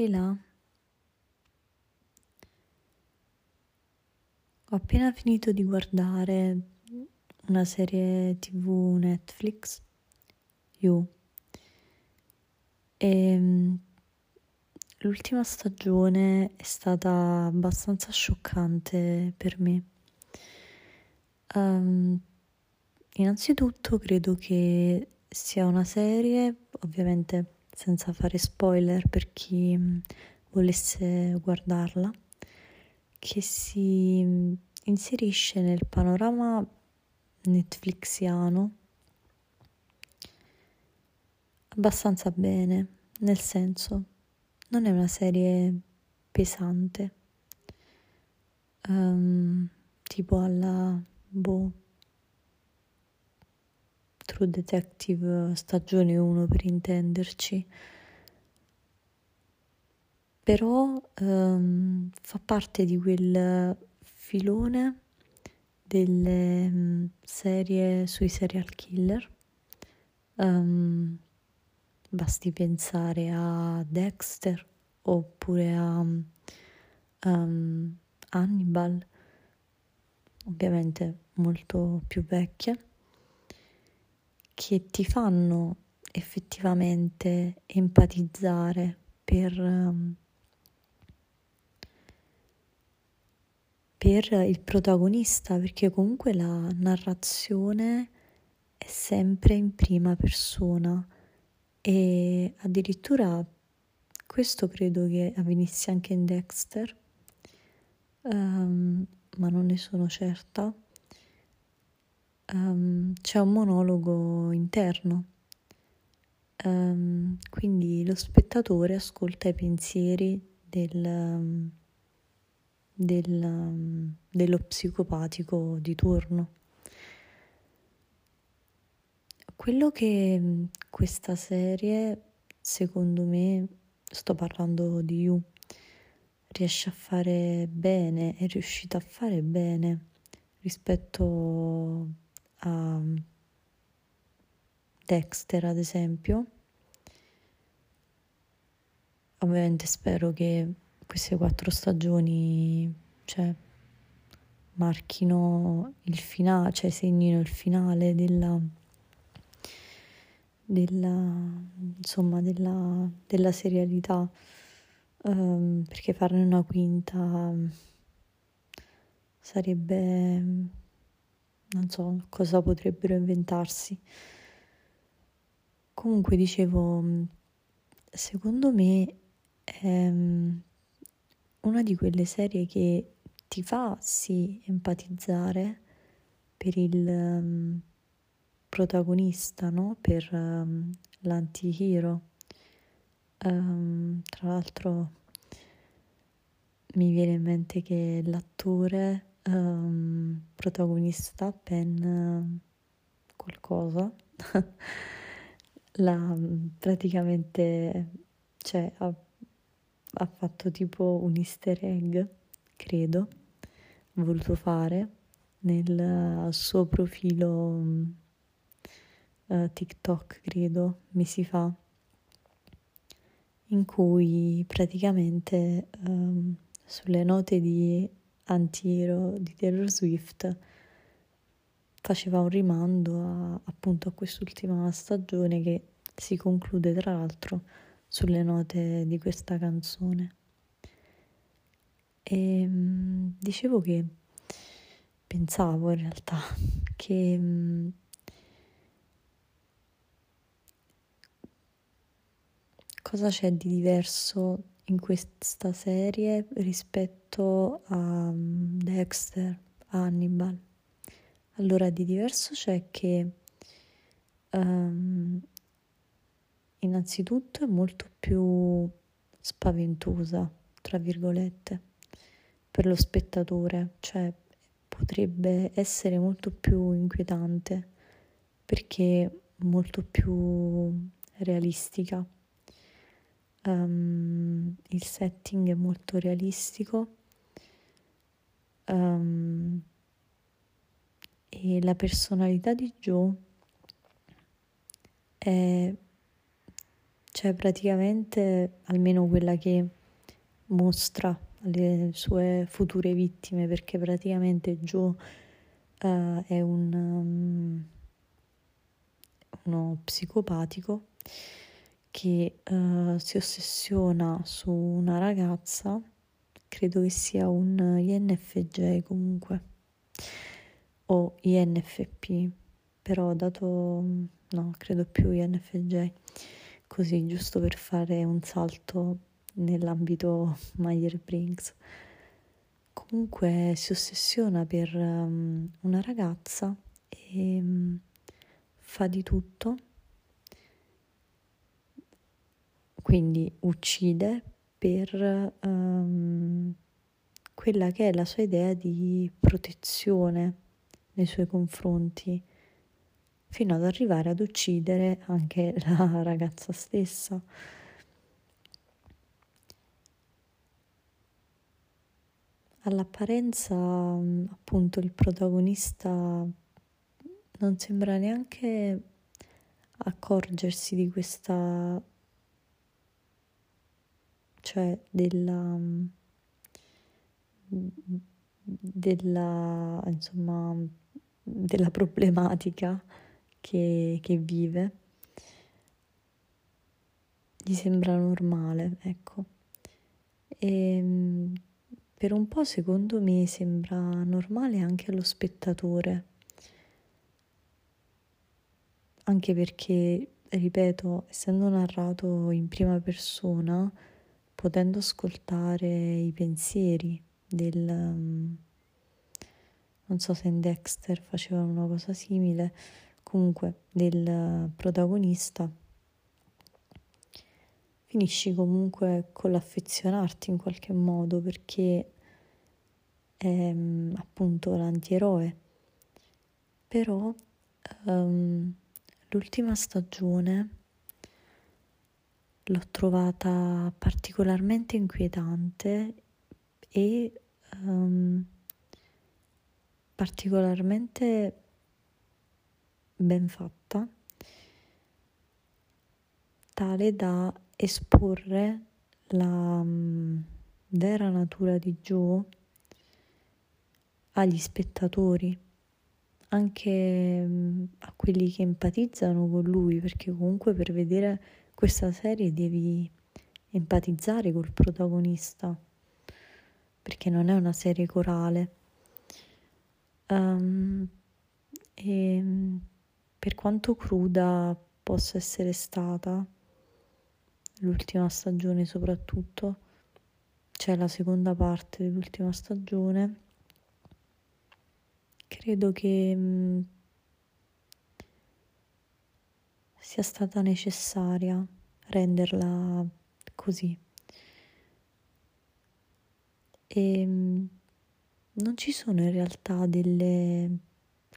Lila, ho appena finito di guardare una serie tv Netflix, You, e l'ultima stagione è stata abbastanza scioccante per me. Um, innanzitutto credo che sia una serie, ovviamente senza fare spoiler per chi volesse guardarla, che si inserisce nel panorama netflixiano abbastanza bene, nel senso non è una serie pesante, um, tipo alla boh, True Detective stagione 1 per intenderci, però um, fa parte di quel filone delle um, serie sui serial killer. Um, basti pensare a Dexter oppure a um, Hannibal, ovviamente molto più vecchie, che ti fanno effettivamente empatizzare per, um, per il protagonista, perché comunque la narrazione è sempre in prima persona e addirittura questo credo che avvenisse anche in Dexter, um, ma non ne sono certa. Um, c'è un monologo interno, um, quindi lo spettatore ascolta i pensieri del, del, dello psicopatico di turno. Quello che questa serie, secondo me, sto parlando di You, riesce a fare bene, è riuscita a fare bene rispetto a Dexter, ad esempio. Ovviamente spero che queste quattro stagioni, cioè, marchino il finale, cioè segnino il finale della della, insomma, della, della serialità, um, perché farne una quinta sarebbe, non so cosa potrebbero inventarsi. Comunque dicevo, secondo me è una di quelle serie che ti fa sì empatizzare per il um, protagonista, no? Per um, l'antihero. Um, tra l'altro mi viene in mente che l'attore um, protagonista, Ben uh, qualcosa, l'ha praticamente, cioè, ha, ha fatto tipo un easter egg, credo, voluto fare nel uh, suo profilo uh, TikTok, credo, mesi fa, in cui praticamente um, sulle note di Antiro di Taylor Swift faceva un rimando a, appunto a quest'ultima stagione che si conclude tra l'altro sulle note di questa canzone. E um, dicevo che pensavo in realtà che um, cosa c'è di diverso in questa serie rispetto a mm, Dexter, a Hannibal? Allora, di diverso c'è che um, innanzitutto è molto più spaventosa, tra virgolette, per lo spettatore, cioè potrebbe essere molto più inquietante perché molto più realistica um, il setting è molto realistico. Um, e la personalità di Joe è cioè praticamente almeno quella che mostra le sue future vittime perché praticamente Joe uh, è un um, uno psicopatico che uh, si ossessiona su una ragazza, credo che sia un INFJ comunque, o INFP, però dato, no, credo più INFJ, così giusto per fare un salto nell'ambito Meyer-Briggs. Comunque si ossessiona per um, una ragazza e um, fa di tutto, quindi uccide per um, quella che è la sua idea di protezione nei suoi confronti, fino ad arrivare ad uccidere anche la ragazza stessa. All'apparenza, appunto, il protagonista non sembra neanche accorgersi di questa, cioè della, della, insomma, della problematica che, che vive. Gli sembra normale, ecco. E ehm, per un po' secondo me sembra normale anche allo spettatore anche perché, ripeto, essendo narrato in prima persona, potendo ascoltare i pensieri del... Um, non so se in Dexter facevano una cosa simile, comunque del protagonista, finisci comunque con l'affezionarti in qualche modo perché è mm, appunto l'antieroe. Però um, L'ultima stagione l'ho trovata particolarmente inquietante e um, particolarmente ben fatta, tale da esporre la um, vera natura di Joe agli spettatori anche mm, a quelli che empatizzano con lui, perché comunque per vedere questa serie devi empatizzare col protagonista, perché non è una serie corale. Um, e per quanto cruda possa essere stata l'ultima stagione soprattutto, c'è la seconda parte dell'ultima stagione credo che mh, mm, sia stata necessaria renderla così. E mh, mm, non ci sono in realtà delle,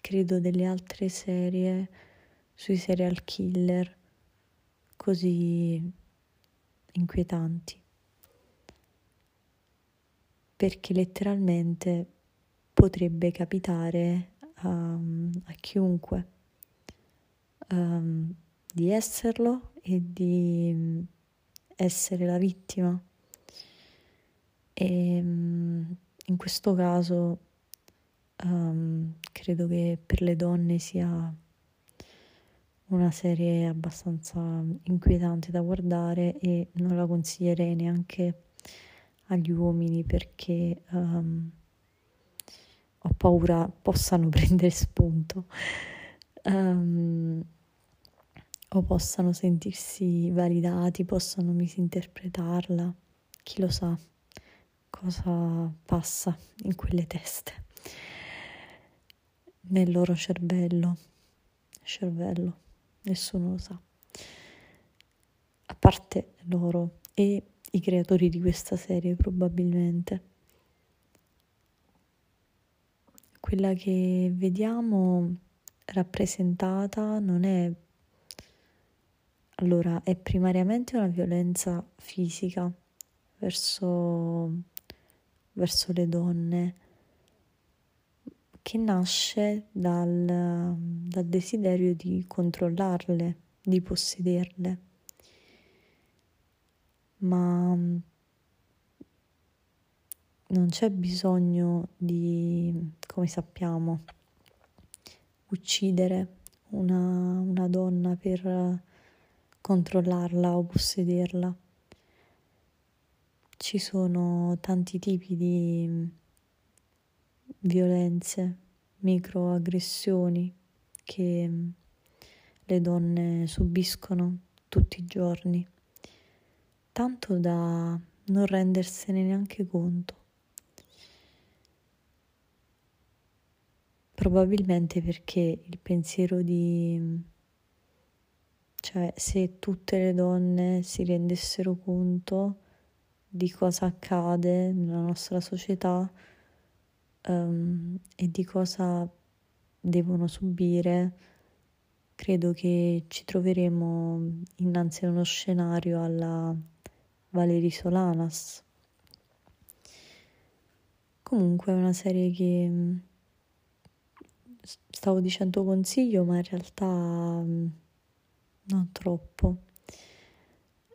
credo, delle altre serie sui serial killer così inquietanti. Perché letteralmente potrebbe capitare a, a chiunque um, di esserlo e di essere la vittima. E um, in questo caso um, credo che per le donne sia una serie abbastanza inquietante da guardare e non la consiglierei neanche agli uomini perché um, ho paura possano prendere spunto um, o possano sentirsi validati, possano misinterpretarla, chi lo sa cosa passa in quelle teste, nel loro cervello, cervello, nessuno lo sa, a parte loro e i creatori di questa serie probabilmente. quella che vediamo rappresentata non è allora è primariamente una violenza fisica verso, verso le donne che nasce dal, dal desiderio di controllarle, di possederle. ma non c'è bisogno di, come sappiamo, uccidere una, una donna per controllarla o possederla. Ci sono tanti tipi di violenze, microaggressioni che le donne subiscono tutti i giorni, tanto da non rendersene neanche conto. Probabilmente perché il pensiero di cioè se tutte le donne si rendessero conto di cosa accade nella nostra società um, e di cosa devono subire, credo che ci troveremo innanzi a uno scenario alla Valerie Solanas. Comunque è una serie che stavo dicendo consiglio, ma in realtà mm, non troppo.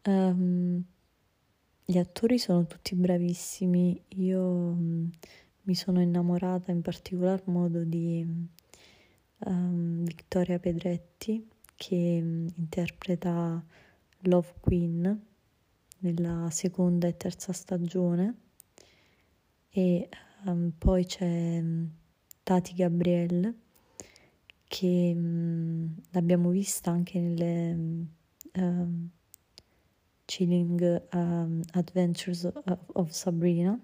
Um, gli attori sono tutti bravissimi, io um, mi sono innamorata in particolar modo di um, Vittoria Pedretti che interpreta Love Queen nella seconda e terza stagione e poi c'è Tati Gabrielle che mh, l'abbiamo vista anche nelle um, Chilling um, Adventures of, of Sabrina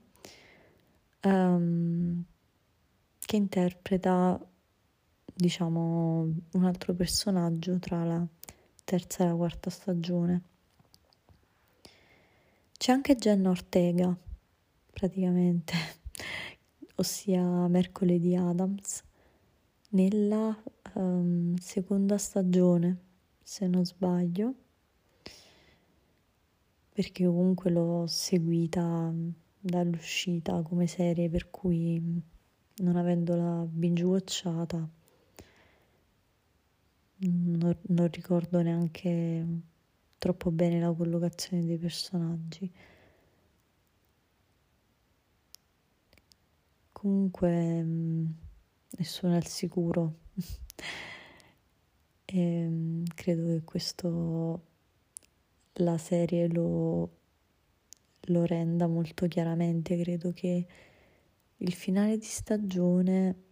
um, che interpreta diciamo un altro personaggio tra la terza e la quarta stagione. C'è anche Jenna Ortega praticamente ossia Mercoledì Adams, nella um, seconda stagione, se non sbaglio, perché comunque l'ho seguita dall'uscita come serie, per cui non avendola binge watchata non, non ricordo neanche troppo bene la collocazione dei personaggi. comunque mh, mm, nessuno è al sicuro. e mh, mm, credo che questo la serie lo, lo renda molto chiaramente. Credo che il finale di stagione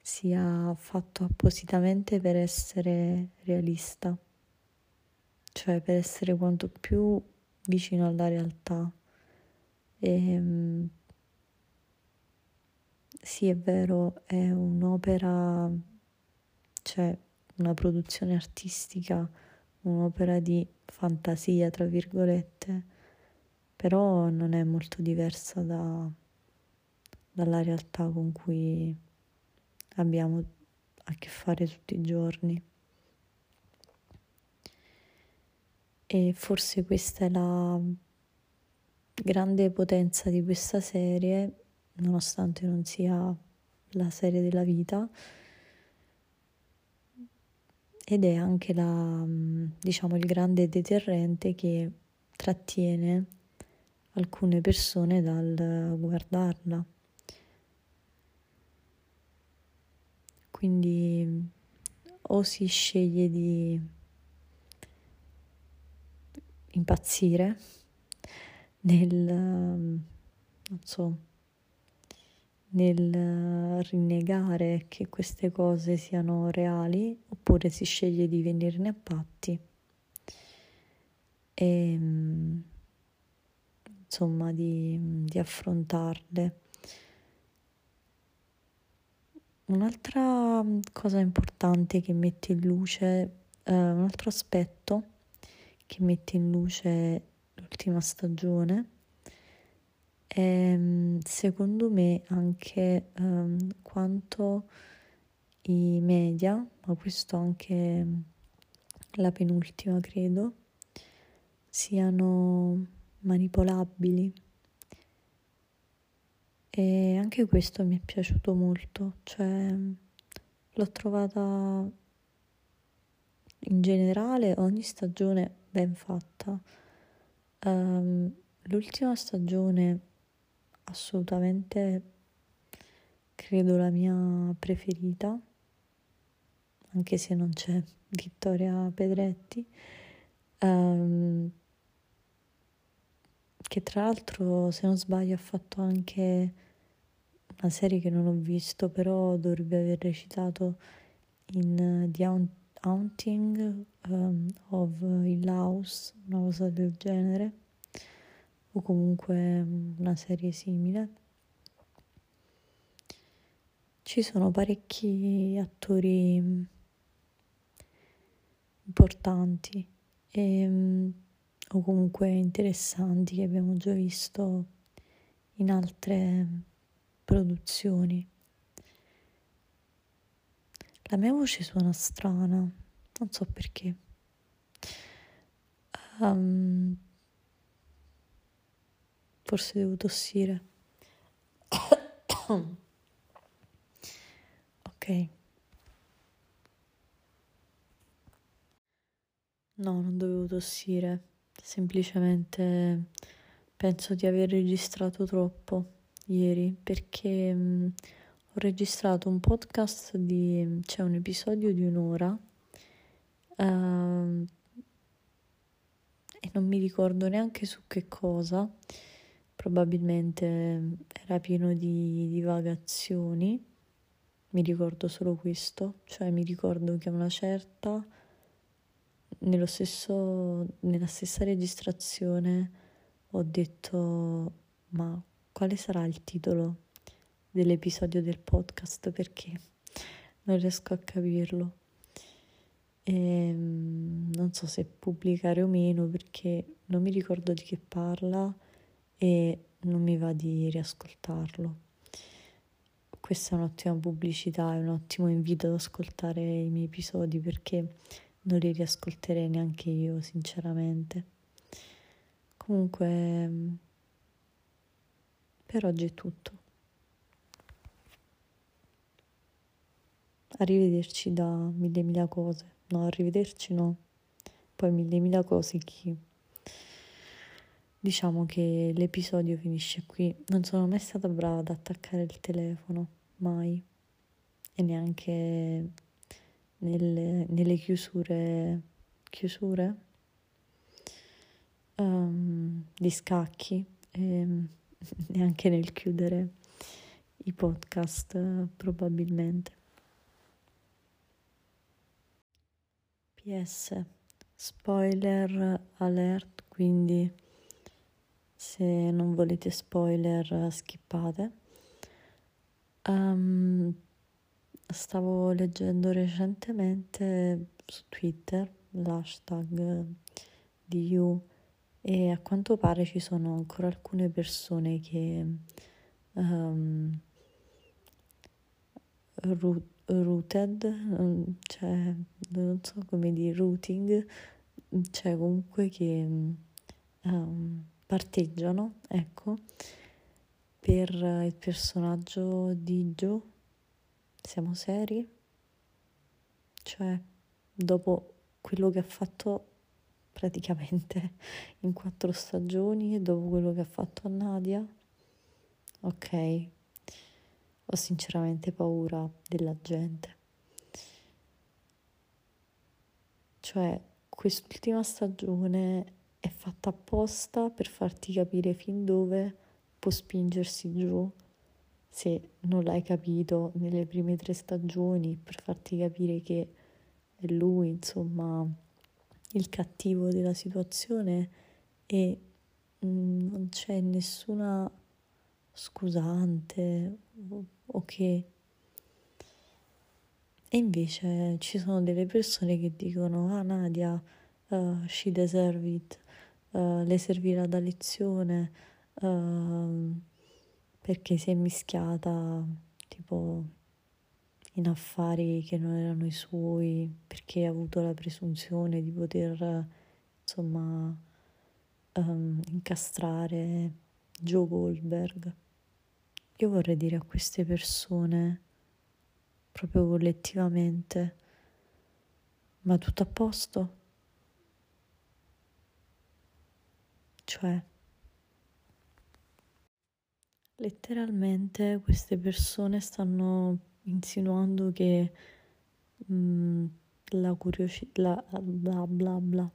sia fatto appositamente per essere realista, cioè per essere quanto più vicino alla realtà. E, mm, sì, è vero, è un'opera, cioè una produzione artistica, un'opera di fantasia, tra virgolette, però non è molto diversa da, dalla realtà con cui abbiamo a che fare tutti i giorni. E forse questa è la grande potenza di questa serie nonostante non sia la serie della vita ed è anche la, diciamo, il grande deterrente che trattiene alcune persone dal guardarla. Quindi o si sceglie di impazzire nel, non so, nel rinnegare che queste cose siano reali oppure si sceglie di venirne a patti e insomma di, di affrontarle. Un'altra cosa importante che mette in luce, eh, un altro aspetto che mette in luce l'ultima stagione e ehm, secondo me anche um, quanto i media, ma questo anche la penultima credo, siano manipolabili. E anche questo mi è piaciuto molto, cioè l'ho trovata in generale ogni stagione ben fatta Um, l'ultima stagione assolutamente credo la mia preferita, anche se non c'è Vittoria Pedretti, um, che tra l'altro se non sbaglio ha fatto anche una serie che non ho visto, però dovrebbe aver recitato in The Haunting um, of Hill House, una cosa del genere, o comunque una serie simile. Ci sono parecchi attori importanti e, o comunque interessanti che abbiamo già visto in altre produzioni. La mia voce suona strana, non so perché. Um, forse devo tossire. ok. No, non dovevo tossire, semplicemente penso di aver registrato troppo ieri perché mh, ho registrato un podcast di, c'è cioè un episodio di un'ora uh, e non mi ricordo neanche su che cosa, probabilmente era pieno di divagazioni, mi ricordo solo questo, cioè mi ricordo che a una certa, nello stesso, nella stessa registrazione ho detto ma quale sarà il titolo dell'episodio del podcast? Perché? Non riesco a capirlo. E, ehm, non so se pubblicare o meno perché non mi ricordo di che parla e non mi va di riascoltarlo. Questa è un'ottima pubblicità, è un ottimo invito ad ascoltare i miei episodi perché non li riascolterei neanche io, sinceramente. Comunque, per oggi è tutto. Arrivederci da mille mila cose. No, arrivederci no. Poi mille mila cose chi. Diciamo che l'episodio finisce qui. Non sono mai stata brava ad attaccare il telefono, mai. E neanche nelle, nelle chiusure. Chiusure? Um, di scacchi. E neanche nel chiudere i podcast, probabilmente. PS, spoiler alert, quindi se non volete spoiler skippate. Um, stavo leggendo recentemente su Twitter l'hashtag di You e a quanto pare ci sono ancora alcune persone che um, rooted, cioè non so come dire, routing, cioè comunque che um, parteggiano, ecco, per il personaggio di Joe. Siamo seri? Cioè, dopo quello che ha fatto praticamente in quattro stagioni, dopo quello che ha fatto a Nadia, ok, ho sinceramente paura della gente. Cioè, quest'ultima stagione è fatta apposta per farti capire fin dove può spingersi giù se non l'hai capito nelle prime tre stagioni, per farti capire che è lui, insomma, il cattivo della situazione e mm, non c'è nessuna scusante ok. E invece ci sono delle persone che dicono, ah Nadia, uh, she deserve it, uh, le servirà da lezione uh, perché si è mischiata tipo in affari che non erano i suoi, perché ha avuto la presunzione di poter insomma um, incastrare Joe Goldberg. Io vorrei dire a queste persone, proprio collettivamente, ma tutto a posto? Cioè, letteralmente queste persone stanno insinuando che mh, mm, la curiosità, bla bla bla,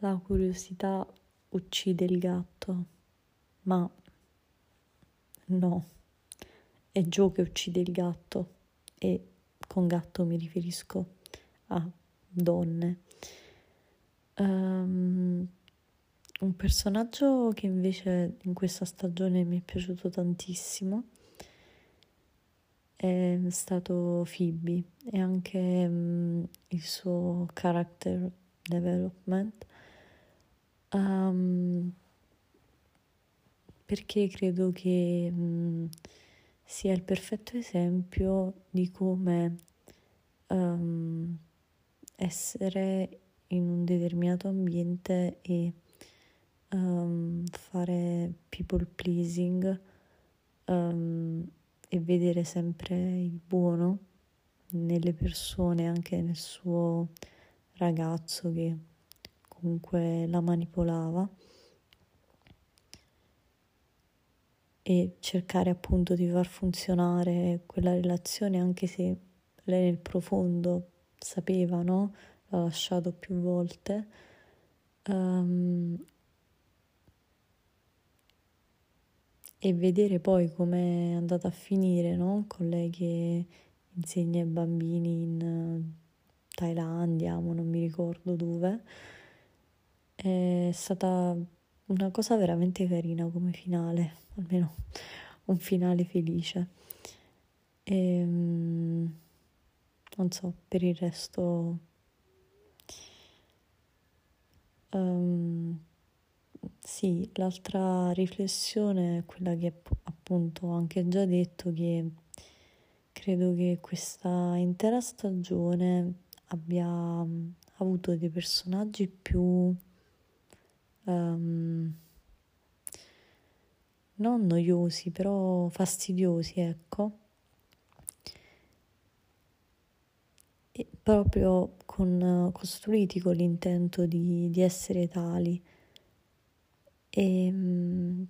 la curiosità uccide il gatto, ma no, è Joe che uccide il gatto e con gatto mi riferisco a donne. Um, un personaggio che invece in questa stagione mi è piaciuto tantissimo. È stato Phoebe e anche um, il suo character development. Um, perché credo che um, sia il perfetto esempio di come um, essere in un determinato ambiente e um, fare people pleasing um, e vedere sempre il buono nelle persone, anche nel suo ragazzo che comunque la manipolava e cercare appunto di far funzionare quella relazione anche se lei nel profondo sapeva, no? L'ha lasciato più volte. Um, e vedere poi come è andata a finire, no? Con lei che insegna ai bambini in Thailandia, ma non mi ricordo dove. È stata una cosa veramente carina come finale, almeno un finale felice. E, um, non so, per il resto... Um, sì, l'altra riflessione è quella che appunto ho anche già detto che credo che questa intera stagione abbia avuto dei personaggi più um, non noiosi, però fastidiosi, ecco. E proprio con, costruiti con l'intento di, di essere tali e um,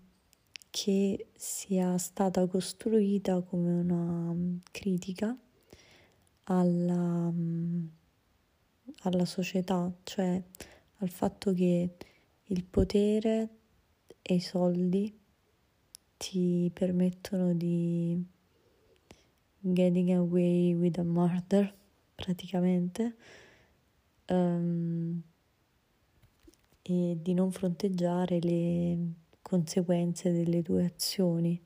che sia stata costruita come una critica alla, um, alla società, cioè al fatto che il potere e i soldi ti permettono di getting away with a murder praticamente. Um, e di non fronteggiare le conseguenze delle tue azioni.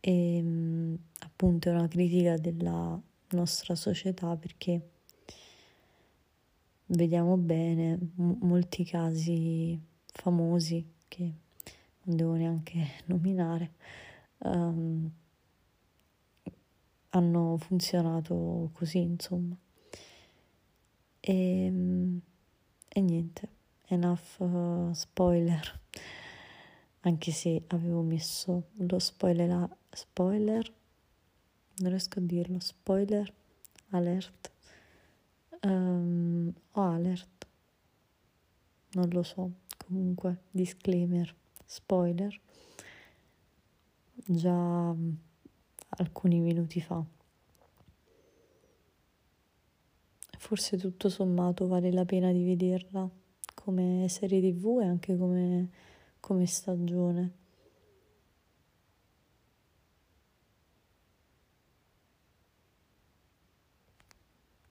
E um, appunto è una critica della nostra società perché vediamo bene m- molti casi famosi che non devo neanche nominare um, hanno funzionato così insomma e, e niente enough uh, spoiler. Anche se avevo messo lo spoiler spoiler non riesco a dirlo spoiler alert. Um, o alert, non lo so, comunque disclaimer, spoiler, già um, alcuni minuti fa. Forse tutto sommato vale la pena di vederla come serie tv e anche come, come stagione.